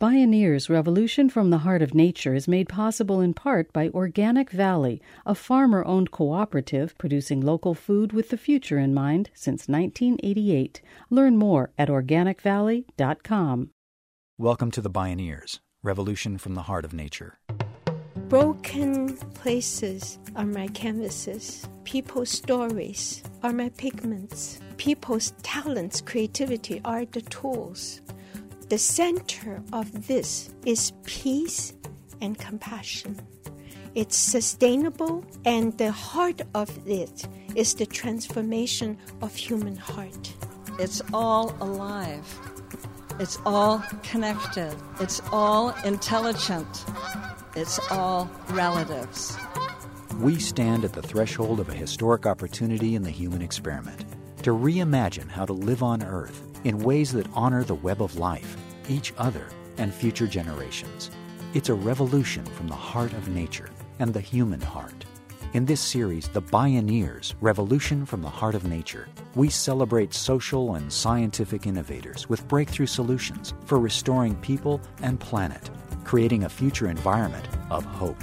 Bioneers Revolution from the Heart of Nature is made possible in part by Organic Valley, a farmer owned cooperative producing local food with the future in mind since 1988. Learn more at organicvalley.com. Welcome to the Bioneers Revolution from the Heart of Nature. Broken places are my canvases. People's stories are my pigments. People's talents, creativity are the tools. The center of this is peace and compassion. It's sustainable, and the heart of it is the transformation of human heart. It's all alive. It's all connected. It's all intelligent. It's all relatives. We stand at the threshold of a historic opportunity in the human experiment to reimagine how to live on Earth in ways that honor the web of life, each other, and future generations. It's a revolution from the heart of nature and the human heart. In this series, The Bioneers Revolution from the Heart of Nature, we celebrate social and scientific innovators with breakthrough solutions for restoring people and planet, creating a future environment of hope.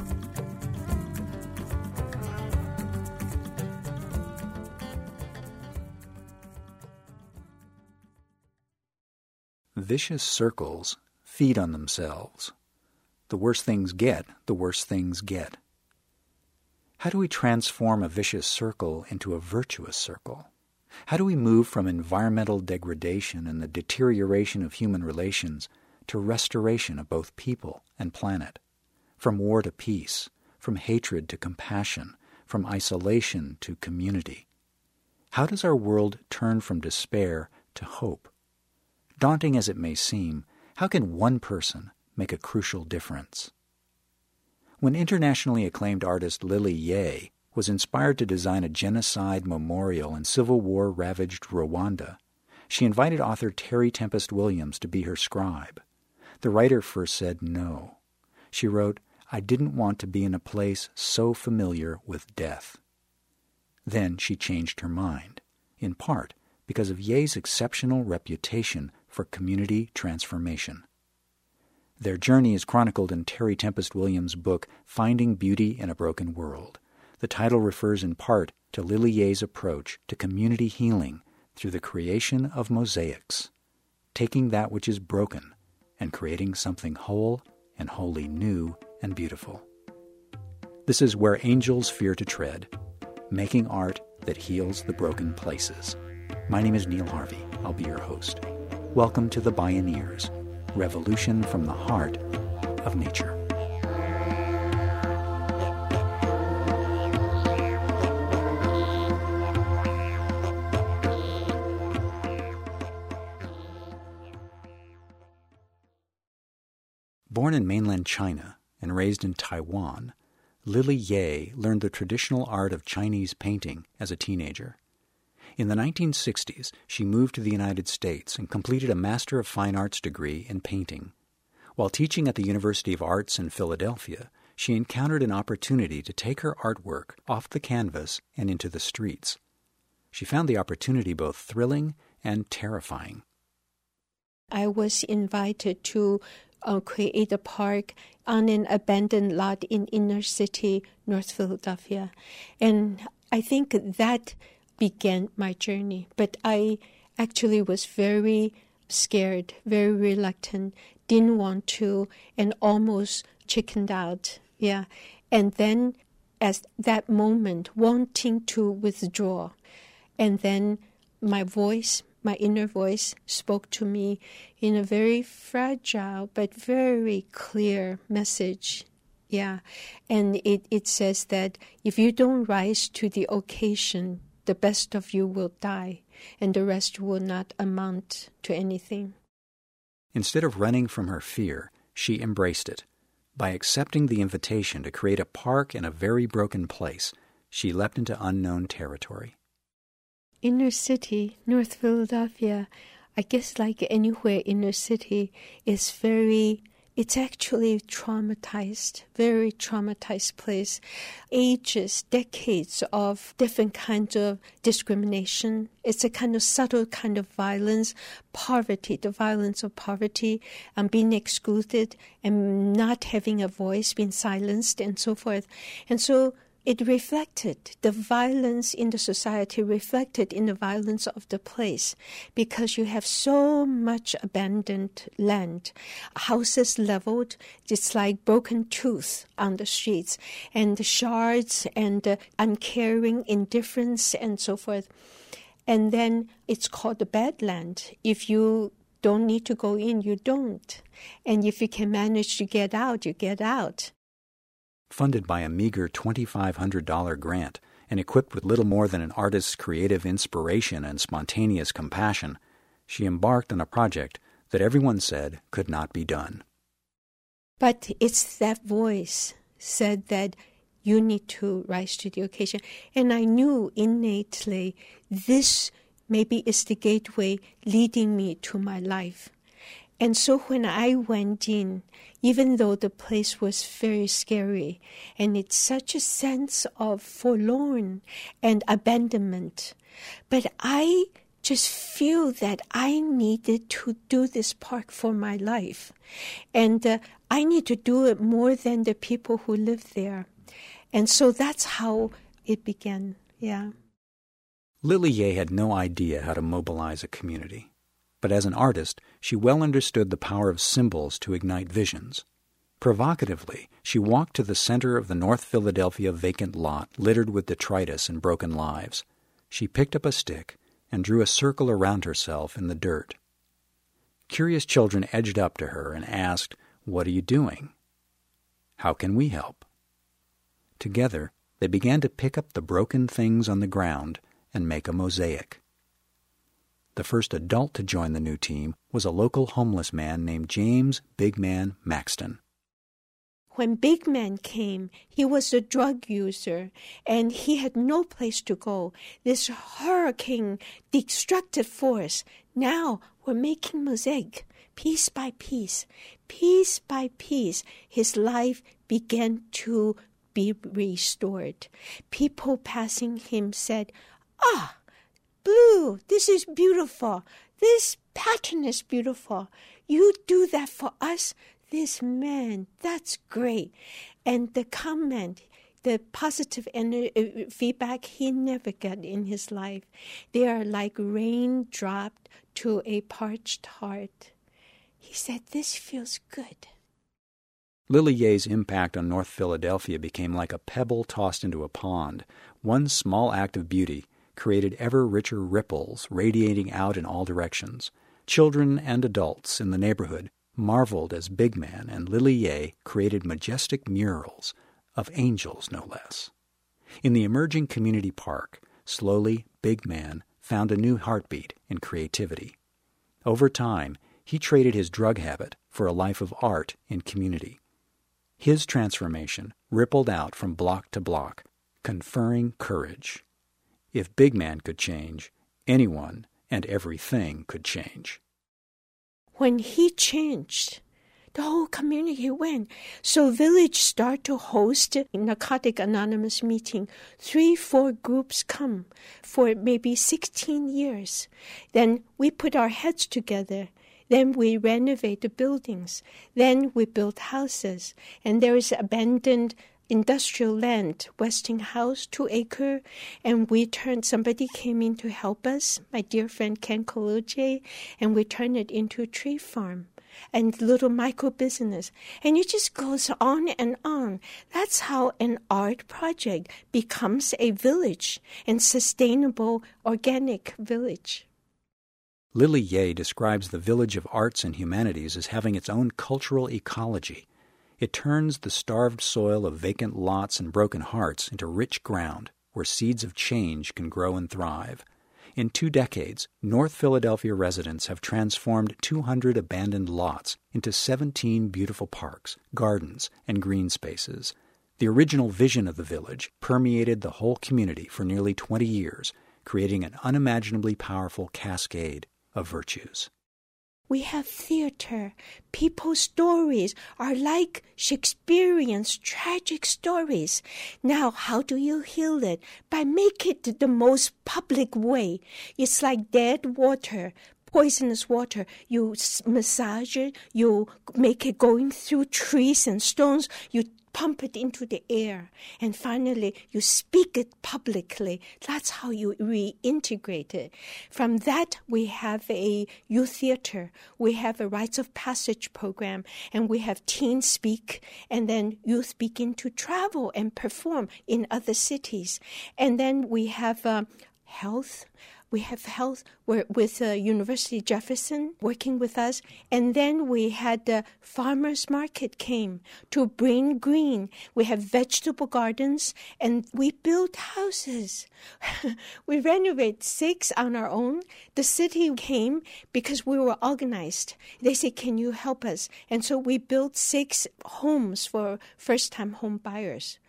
Vicious circles feed on themselves. The worse things get, the worse things get. How do we transform a vicious circle into a virtuous circle? How do we move from environmental degradation and the deterioration of human relations to restoration of both people and planet? From war to peace, from hatred to compassion, from isolation to community? How does our world turn from despair to hope? Daunting as it may seem, how can one person make a crucial difference? When internationally acclaimed artist Lily Yeh was inspired to design a genocide memorial in civil war ravaged Rwanda, she invited author Terry Tempest Williams to be her scribe. The writer first said no. She wrote, I didn't want to be in a place so familiar with death. Then she changed her mind, in part because of Yeh's exceptional reputation for community transformation. Their journey is chronicled in Terry Tempest Williams' book, Finding Beauty in a Broken World. The title refers in part to Lily Yeh's approach to community healing through the creation of mosaics, taking that which is broken and creating something whole and wholly new and beautiful. This is where angels fear to tread, making art that heals the broken places. My name is Neil Harvey. I'll be your host. Welcome to the Bioneers, Revolution from the Heart of Nature. Born in mainland China and raised in Taiwan, Lily Yeh learned the traditional art of Chinese painting as a teenager. In the 1960s, she moved to the United States and completed a Master of Fine Arts degree in painting. While teaching at the University of Arts in Philadelphia, she encountered an opportunity to take her artwork off the canvas and into the streets. She found the opportunity both thrilling and terrifying. I was invited to uh, create a park on an abandoned lot in inner city North Philadelphia. And I think that began my journey. But I actually was very scared, very reluctant, didn't want to, and almost chickened out. Yeah. And then, at that moment, wanting to withdraw. And then my voice, my inner voice, spoke to me in a very fragile but very clear message. Yeah. And it, it says that if you don't rise to the occasion, the best of you will die, and the rest will not amount to anything. Instead of running from her fear, she embraced it. By accepting the invitation to create a park in a very broken place, she leapt into unknown territory. Inner city, North Philadelphia, I guess like anywhere inner city, is very it's actually traumatized, very traumatized place. Ages, decades of different kinds of discrimination. It's a kind of subtle kind of violence, poverty, the violence of poverty, and being excluded and not having a voice, being silenced, and so forth. And so it reflected the violence in the society reflected in the violence of the place because you have so much abandoned land. Houses leveled it's like broken tooth on the streets and the shards and uh, uncaring indifference and so forth. And then it's called the bad land if you don't need to go in you don't. And if you can manage to get out you get out funded by a meager $2,500 grant and equipped with little more than an artist's creative inspiration and spontaneous compassion, she embarked on a project that everyone said could not be done. But it's that voice said that you need to rise to the occasion. And I knew innately this maybe is the gateway leading me to my life. And so when I went in, even though the place was very scary, and it's such a sense of forlorn and abandonment, but I just feel that I needed to do this park for my life. And uh, I need to do it more than the people who live there. And so that's how it began. Yeah. Lily Yeh had no idea how to mobilize a community but as an artist, she well understood the power of symbols to ignite visions. Provocatively, she walked to the center of the North Philadelphia vacant lot littered with detritus and broken lives. She picked up a stick and drew a circle around herself in the dirt. Curious children edged up to her and asked, What are you doing? How can we help? Together, they began to pick up the broken things on the ground and make a mosaic. The first adult to join the new team was a local homeless man named James Big Man Maxton. When Big Man came, he was a drug user and he had no place to go. This hurricane, destructive force. Now we're making mosaic, piece by piece. Piece by piece, his life began to be restored. People passing him said, Ah, Blue, this is beautiful. This pattern is beautiful. You do that for us? This man, that's great. And the comment, the positive uh, feedback he never got in his life. They are like rain dropped to a parched heart. He said, This feels good. Lily Yeh's impact on North Philadelphia became like a pebble tossed into a pond. One small act of beauty created ever richer ripples radiating out in all directions. Children and adults in the neighborhood marveled as Big Man and Lily Yeh created majestic murals of angels, no less. In the emerging community park, slowly Big Man found a new heartbeat in creativity. Over time, he traded his drug habit for a life of art in community. His transformation rippled out from block to block, conferring courage. If Big Man could change, anyone and everything could change. When he changed, the whole community went. So village start to host narcotic anonymous meeting. Three, four groups come for maybe 16 years. Then we put our heads together. Then we renovate the buildings. Then we build houses. And there is abandoned industrial land, Westinghouse, two acre, and we turned. Somebody came in to help us, my dear friend Ken Koloje, and we turned it into a tree farm and little micro business, and it just goes on and on. That's how an art project becomes a village and sustainable organic village. Lily Yeh describes the Village of Arts and Humanities as having its own cultural ecology it turns the starved soil of vacant lots and broken hearts into rich ground where seeds of change can grow and thrive. In two decades, North Philadelphia residents have transformed 200 abandoned lots into 17 beautiful parks, gardens, and green spaces. The original vision of the village permeated the whole community for nearly 20 years, creating an unimaginably powerful cascade of virtues. We have theater. People's stories are like Shakespearean's tragic stories. Now, how do you heal it? By make it the most public way. It's like dead water, poisonous water. You massage it, you make it going through trees and stones, you pump it into the air, and finally you speak it publicly. That's how you reintegrate it. From that, we have a youth theater, we have a rites of passage program, and we have teens speak, and then youth begin to travel and perform in other cities. And then we have uh, health we have health with uh, University Jefferson working with us, and then we had the farmers market came to bring green. We have vegetable gardens, and we built houses. we renovate six on our own. The city came because we were organized. They said, "Can you help us?" And so we built six homes for first-time home buyers,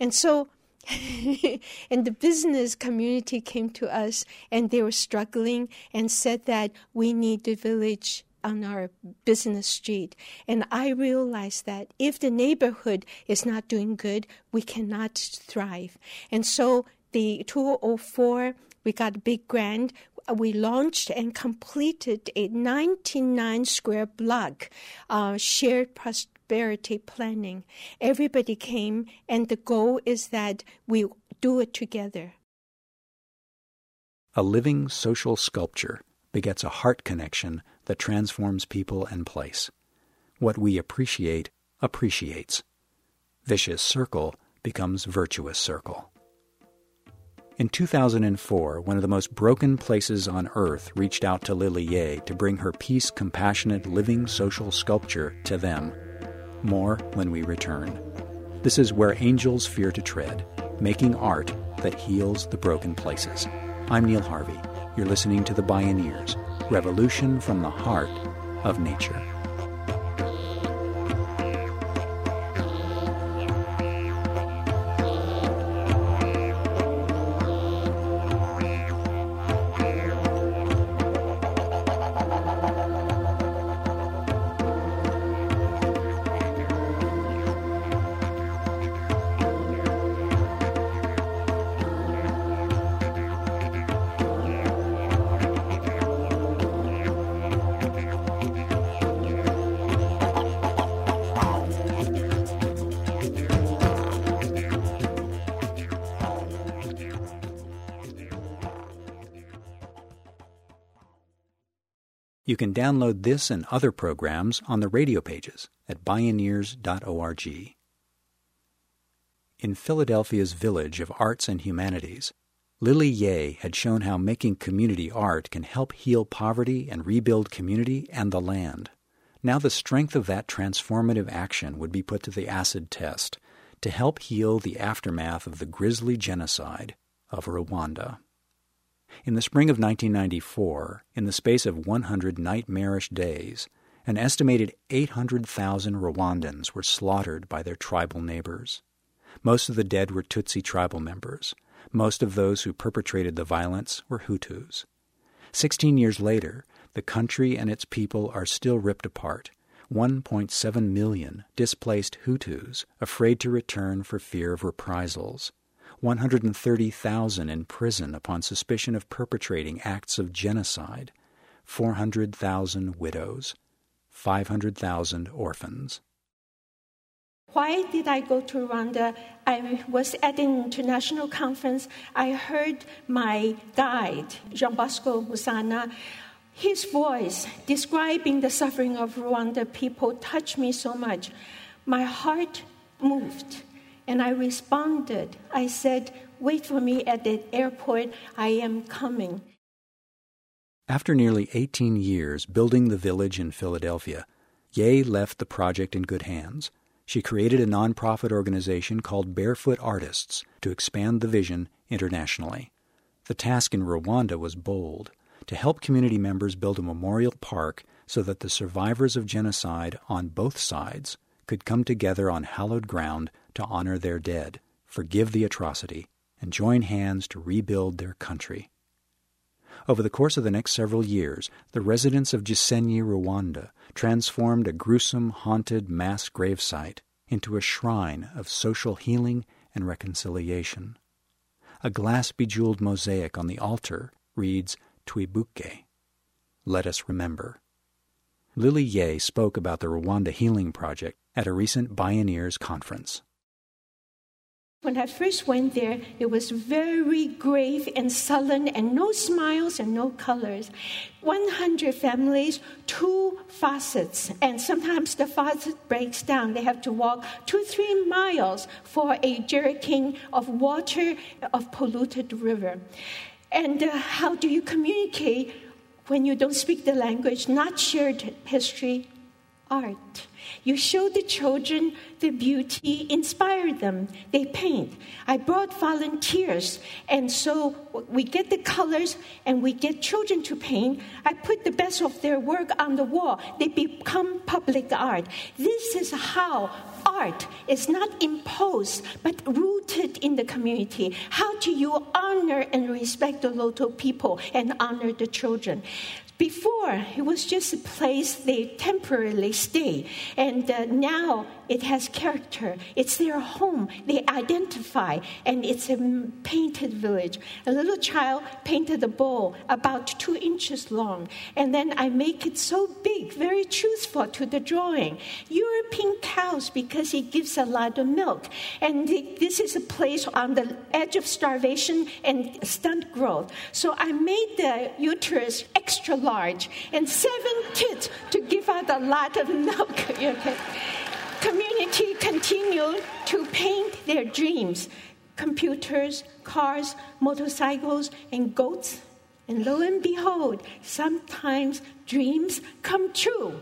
and so and the business community came to us and they were struggling and said that we need the village on our business street. And I realized that if the neighborhood is not doing good, we cannot thrive. And so the 2004, we got a big grant. We launched and completed a 99 square block uh, shared prosperity prosperity planning. Everybody came, and the goal is that we do it together. A living social sculpture begets a heart connection that transforms people and place. What we appreciate appreciates. Vicious circle becomes virtuous circle. In 2004, one of the most broken places on earth reached out to Lily Yeh to bring her peace compassionate living social sculpture to them. More when we return. This is Where Angels Fear to Tread, making art that heals the broken places. I'm Neil Harvey. You're listening to The Bioneers, Revolution from the Heart of Nature. You can download this and other programs on the radio pages at bioneers.org. In Philadelphia's Village of Arts and Humanities, Lily Yeh had shown how making community art can help heal poverty and rebuild community and the land. Now the strength of that transformative action would be put to the acid test to help heal the aftermath of the grisly genocide of Rwanda. In the spring of 1994, in the space of 100 nightmarish days, an estimated 800,000 Rwandans were slaughtered by their tribal neighbors. Most of the dead were Tutsi tribal members. Most of those who perpetrated the violence were Hutus. Sixteen years later, the country and its people are still ripped apart. 1.7 million displaced Hutus afraid to return for fear of reprisals. 130,000 in prison upon suspicion of perpetrating acts of genocide, 400,000 widows, 500,000 orphans. Why did I go to Rwanda? I was at an international conference. I heard my guide, Jean Bosco Musana, his voice describing the suffering of Rwanda people touched me so much. My heart moved. And I responded. I said, Wait for me at the airport. I am coming. After nearly 18 years building the village in Philadelphia, Yeh left the project in good hands. She created a nonprofit organization called Barefoot Artists to expand the vision internationally. The task in Rwanda was bold to help community members build a memorial park so that the survivors of genocide on both sides could come together on hallowed ground to honor their dead, forgive the atrocity, and join hands to rebuild their country. Over the course of the next several years, the residents of Gisenyi, Rwanda, transformed a gruesome, haunted mass gravesite into a shrine of social healing and reconciliation. A glass bejeweled mosaic on the altar reads Twibuke, Let Us Remember. Lily Yeh spoke about the Rwanda Healing Project at a recent Bioneers conference. When I first went there, it was very grave and sullen and no smiles and no colors. 100 families, two faucets, and sometimes the faucet breaks down. They have to walk two, three miles for a jerrycan of water of polluted river. And uh, how do you communicate when you don't speak the language, not shared history, art? You show the children the beauty, inspire them. They paint. I brought volunteers, and so we get the colors and we get children to paint. I put the best of their work on the wall. They become public art. This is how art is not imposed but rooted in the community. How do you honor and respect the local people and honor the children? Before, it was just a place they temporarily stay, and uh, now it has character. It's their home. They identify, and it's a painted village. A little child painted a bowl about two inches long, and then I make it so big, very truthful to the drawing. European cows because it gives a lot of milk, and this is a place on the edge of starvation and stunt growth. So I made the uterus extra large, and seven kids to give out a lot of milk. okay community continued to paint their dreams computers, cars, motorcycles, and goats. And lo and behold, sometimes dreams come true.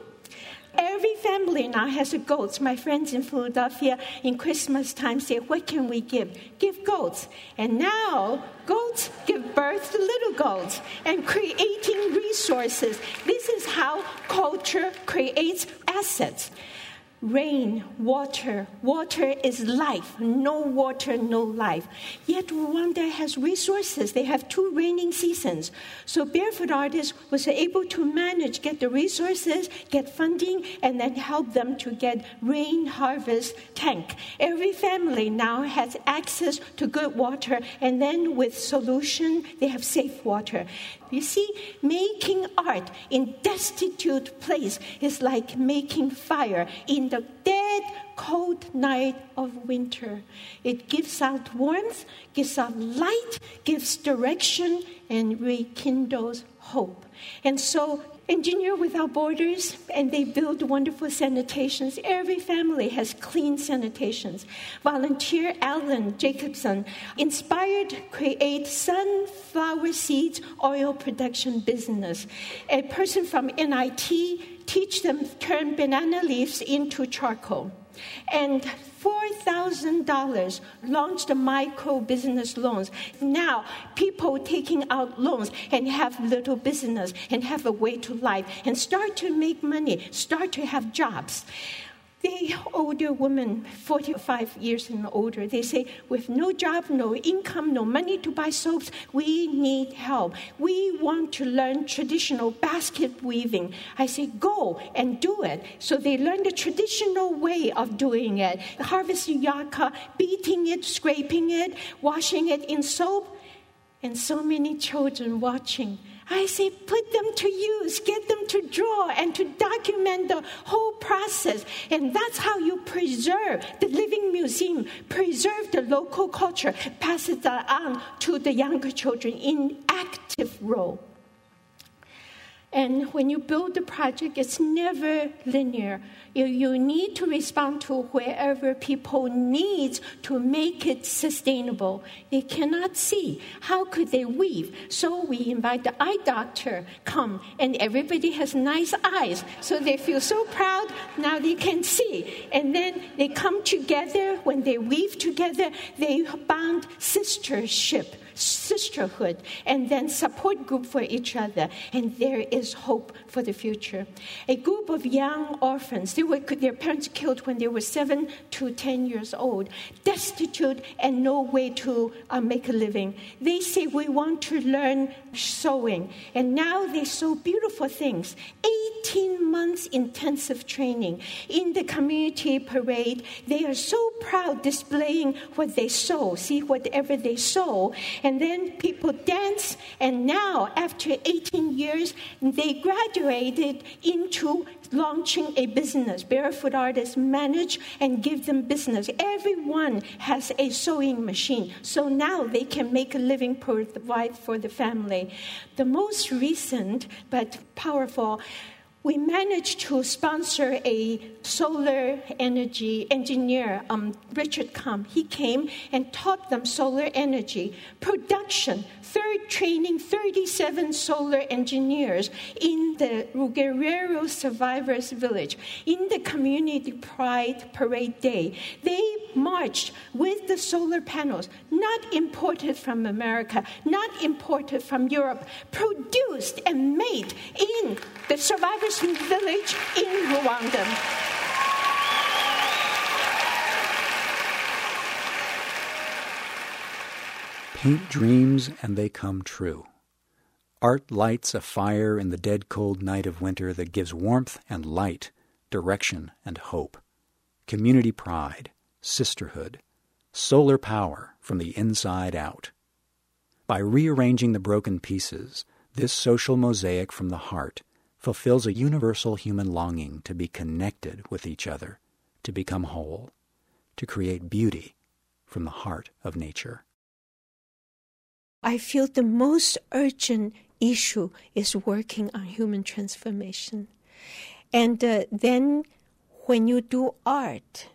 Every family now has a goat. My friends in Philadelphia in Christmas time say, What can we give? Give goats. And now goats give birth to little goats and creating resources. This is how culture creates assets rain, water. Water is life. No water, no life. Yet Rwanda has resources. They have two raining seasons. So Barefoot Artists was able to manage, get the resources, get funding, and then help them to get rain harvest tank. Every family now has access to good water, and then with solution, they have safe water. You see, making art in destitute place is like making fire in the dead, cold night of winter. It gives out warmth, gives out light, gives direction, and rekindles hope. And so Engineer Without Borders, and they build wonderful sanitations. Every family has clean sanitations. Volunteer Alan Jacobson inspired create sunflower seeds oil production business. A person from MIT teach them turn banana leaves into charcoal. And $4,000 launched micro business loans. Now, people taking out loans and have little business and have a way to life and start to make money, start to have jobs. The older women, 45 years and older, they say, with no job, no income, no money to buy soaps, we need help. We want to learn traditional basket weaving. I say, go and do it. So they learn the traditional way of doing it harvesting yucca, beating it, scraping it, washing it in soap. And so many children watching I say, put them to use, get them to draw and to document the whole process. And that's how you preserve the living museum, preserve the local culture, pass it on to the younger children in active role. And when you build the project, it's never linear. You, you need to respond to wherever people need to make it sustainable. They cannot see. How could they weave? So we invite the eye doctor come, and everybody has nice eyes, so they feel so proud. Now they can see, and then they come together. When they weave together, they bound sistership sisterhood, and then support group for each other. And there is hope for the future. A group of young orphans, they were, their parents killed when they were seven to ten years old, destitute and no way to uh, make a living. They say, We want to learn sewing. And now they sew beautiful things. 18 months intensive training in the community parade. They are so proud displaying what they sew, see whatever they sew. And then people dance. And now, after 18 years, they graduated into launching a business. Barefoot artists manage and give them business. Everyone has a sewing machine, so now they can make a living, provide for the family. The most recent but powerful we managed to sponsor a solar energy engineer, um, Richard Komp. He came and taught them solar energy production. Third training 37 solar engineers in the Rugerero Survivors Village in the Community Pride Parade Day. They marched with the solar panels, not imported from America, not imported from Europe, produced and made in the Survivors Village in Rwanda. Paint dreams and they come true. Art lights a fire in the dead cold night of winter that gives warmth and light, direction and hope, community pride, sisterhood, solar power from the inside out. By rearranging the broken pieces, this social mosaic from the heart fulfills a universal human longing to be connected with each other, to become whole, to create beauty from the heart of nature. I feel the most urgent issue is working on human transformation. And uh, then when you do art,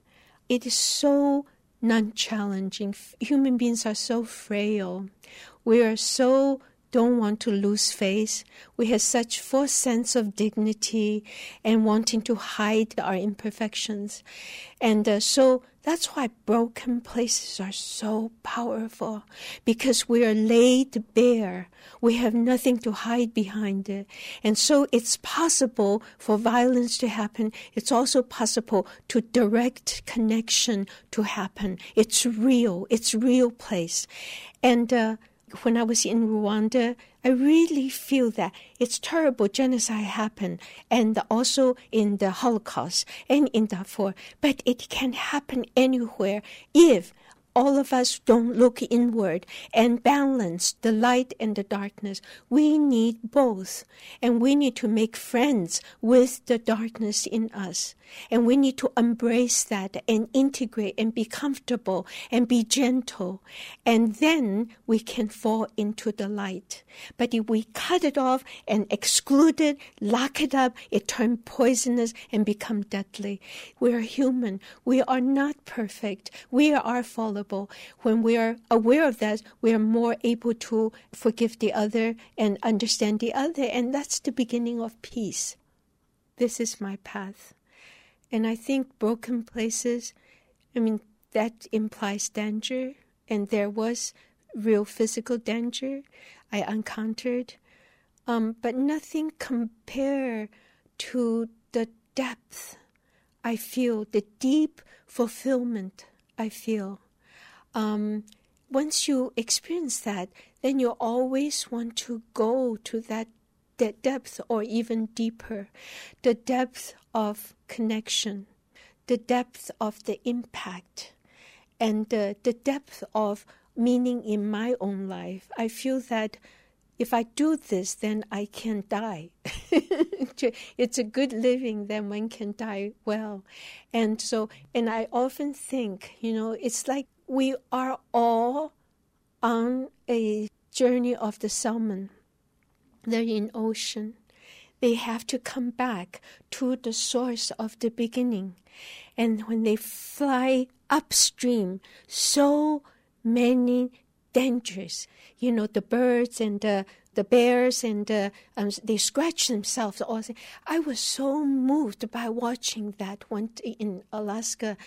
it is so non challenging. Human beings are so frail. We are so don't want to lose face. We have such false sense of dignity and wanting to hide our imperfections. And uh, so that's why broken places are so powerful because we are laid bare. We have nothing to hide behind it. And so it's possible for violence to happen. It's also possible to direct connection to happen. It's real. It's real place. And, uh, when I was in Rwanda, I really feel that it's terrible genocide happened, and also in the Holocaust and in Darfur. But it can happen anywhere if all of us don't look inward and balance the light and the darkness. We need both. And we need to make friends with the darkness in us. And we need to embrace that and integrate and be comfortable and be gentle. And then we can fall into the light. But if we cut it off and exclude it, lock it up, it turns poisonous and become deadly. We are human. We are not perfect. We are fallible. When we are aware of that, we are more able to forgive the other and understand the other. And that's the beginning of peace. This is my path. And I think broken places, I mean, that implies danger. And there was real physical danger I encountered. Um, but nothing compared to the depth I feel, the deep fulfillment I feel. Um, once you experience that, then you always want to go to that, that depth or even deeper. The depth of connection, the depth of the impact, and the, the depth of meaning in my own life. I feel that if I do this, then I can die. it's a good living, then one can die well. And so, and I often think, you know, it's like we are all on a journey of the salmon. They're in ocean they have to come back to the source of the beginning. And when they fly upstream, so many dangers. You know, the birds and the, the bears and um, they scratch themselves. Also, I was so moved by watching that one in Alaska.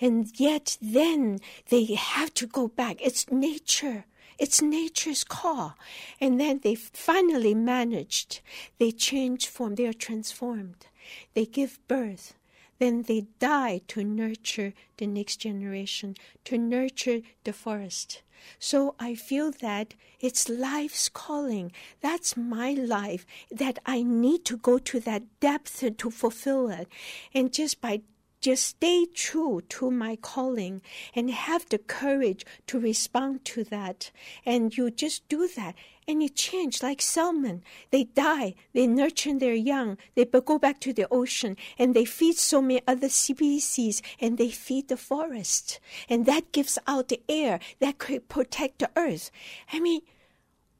And yet then they have to go back. It's nature. It's nature's call. And then they finally managed. They change form. They are transformed. They give birth. Then they die to nurture the next generation, to nurture the forest. So I feel that it's life's calling. That's my life, that I need to go to that depth to fulfill it. And just by just stay true to my calling and have the courage to respond to that. And you just do that. And it changed like salmon. They die, they nurture their young, they go back to the ocean, and they feed so many other species, and they feed the forest. And that gives out the air that could protect the earth. I mean,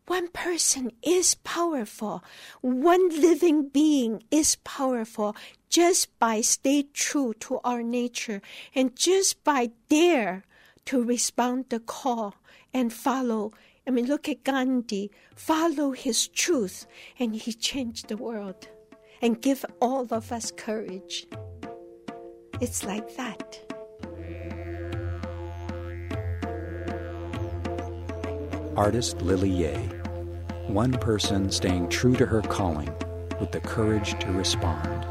one person is powerful. One living being is powerful just by stay true to our nature and just by dare to respond the call and follow. I mean, look at Gandhi. Follow his truth, and he changed the world and give all of us courage. It's like that. Artist Lily Yeh. One person staying true to her calling with the courage to respond.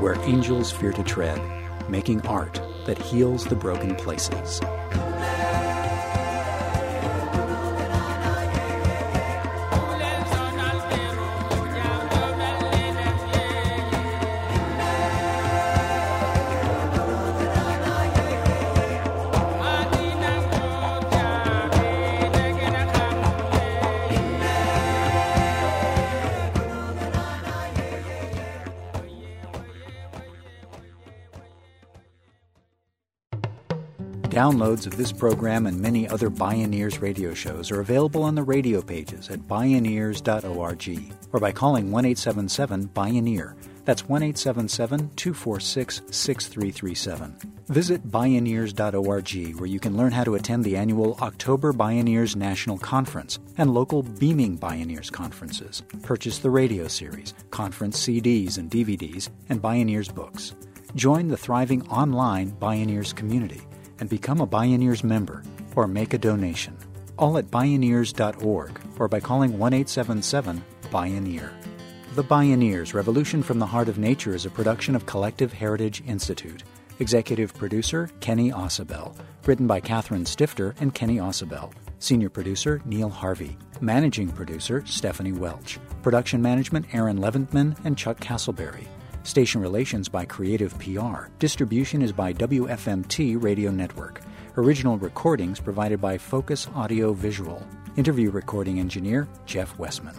Where angels fear to tread, making art that heals the broken places. Downloads of this program and many other Bioneers radio shows are available on the radio pages at bioneers.org or by calling 1 877 Bioneer. That's 1 877 246 6337. Visit Bioneers.org where you can learn how to attend the annual October Bioneers National Conference and local Beaming Bioneers conferences. Purchase the radio series, conference CDs and DVDs, and Bioneers books. Join the thriving online Bioneers community and become a Bioneers member or make a donation. All at Bioneers.org or by calling 1 877 Bioneer. The Bioneers Revolution from the Heart of Nature is a production of Collective Heritage Institute. Executive producer Kenny Ausubel. Written by Catherine Stifter and Kenny Ausubel. Senior producer Neil Harvey. Managing producer Stephanie Welch. Production management Aaron Leventman and Chuck Castleberry. Station relations by Creative PR. Distribution is by WFMT Radio Network. Original recordings provided by Focus Audio Visual. Interview recording engineer Jeff Westman.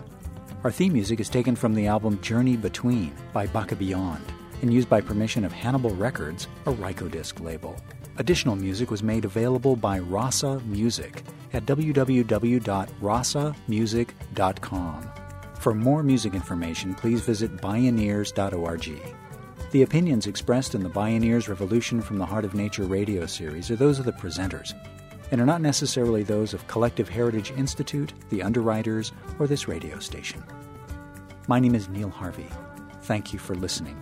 Our theme music is taken from the album Journey Between by Baka Beyond and used by permission of Hannibal Records, a Rykodisc label. Additional music was made available by Rasa Music at www.rasamusic.com. For more music information, please visit Bioneers.org. The opinions expressed in the Bioneers Revolution from the Heart of Nature radio series are those of the presenters and are not necessarily those of Collective Heritage Institute, the underwriters, or this radio station. My name is Neil Harvey. Thank you for listening.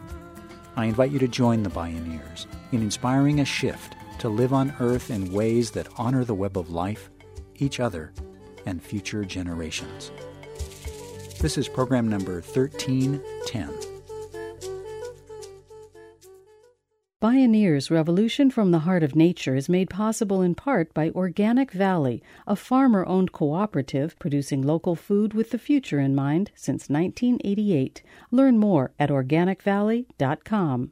I invite you to join the Bioneers in inspiring a shift to live on Earth in ways that honor the web of life, each other, and future generations. This is program number 1310. Bioneers Revolution from the Heart of Nature is made possible in part by Organic Valley, a farmer owned cooperative producing local food with the future in mind since 1988. Learn more at organicvalley.com.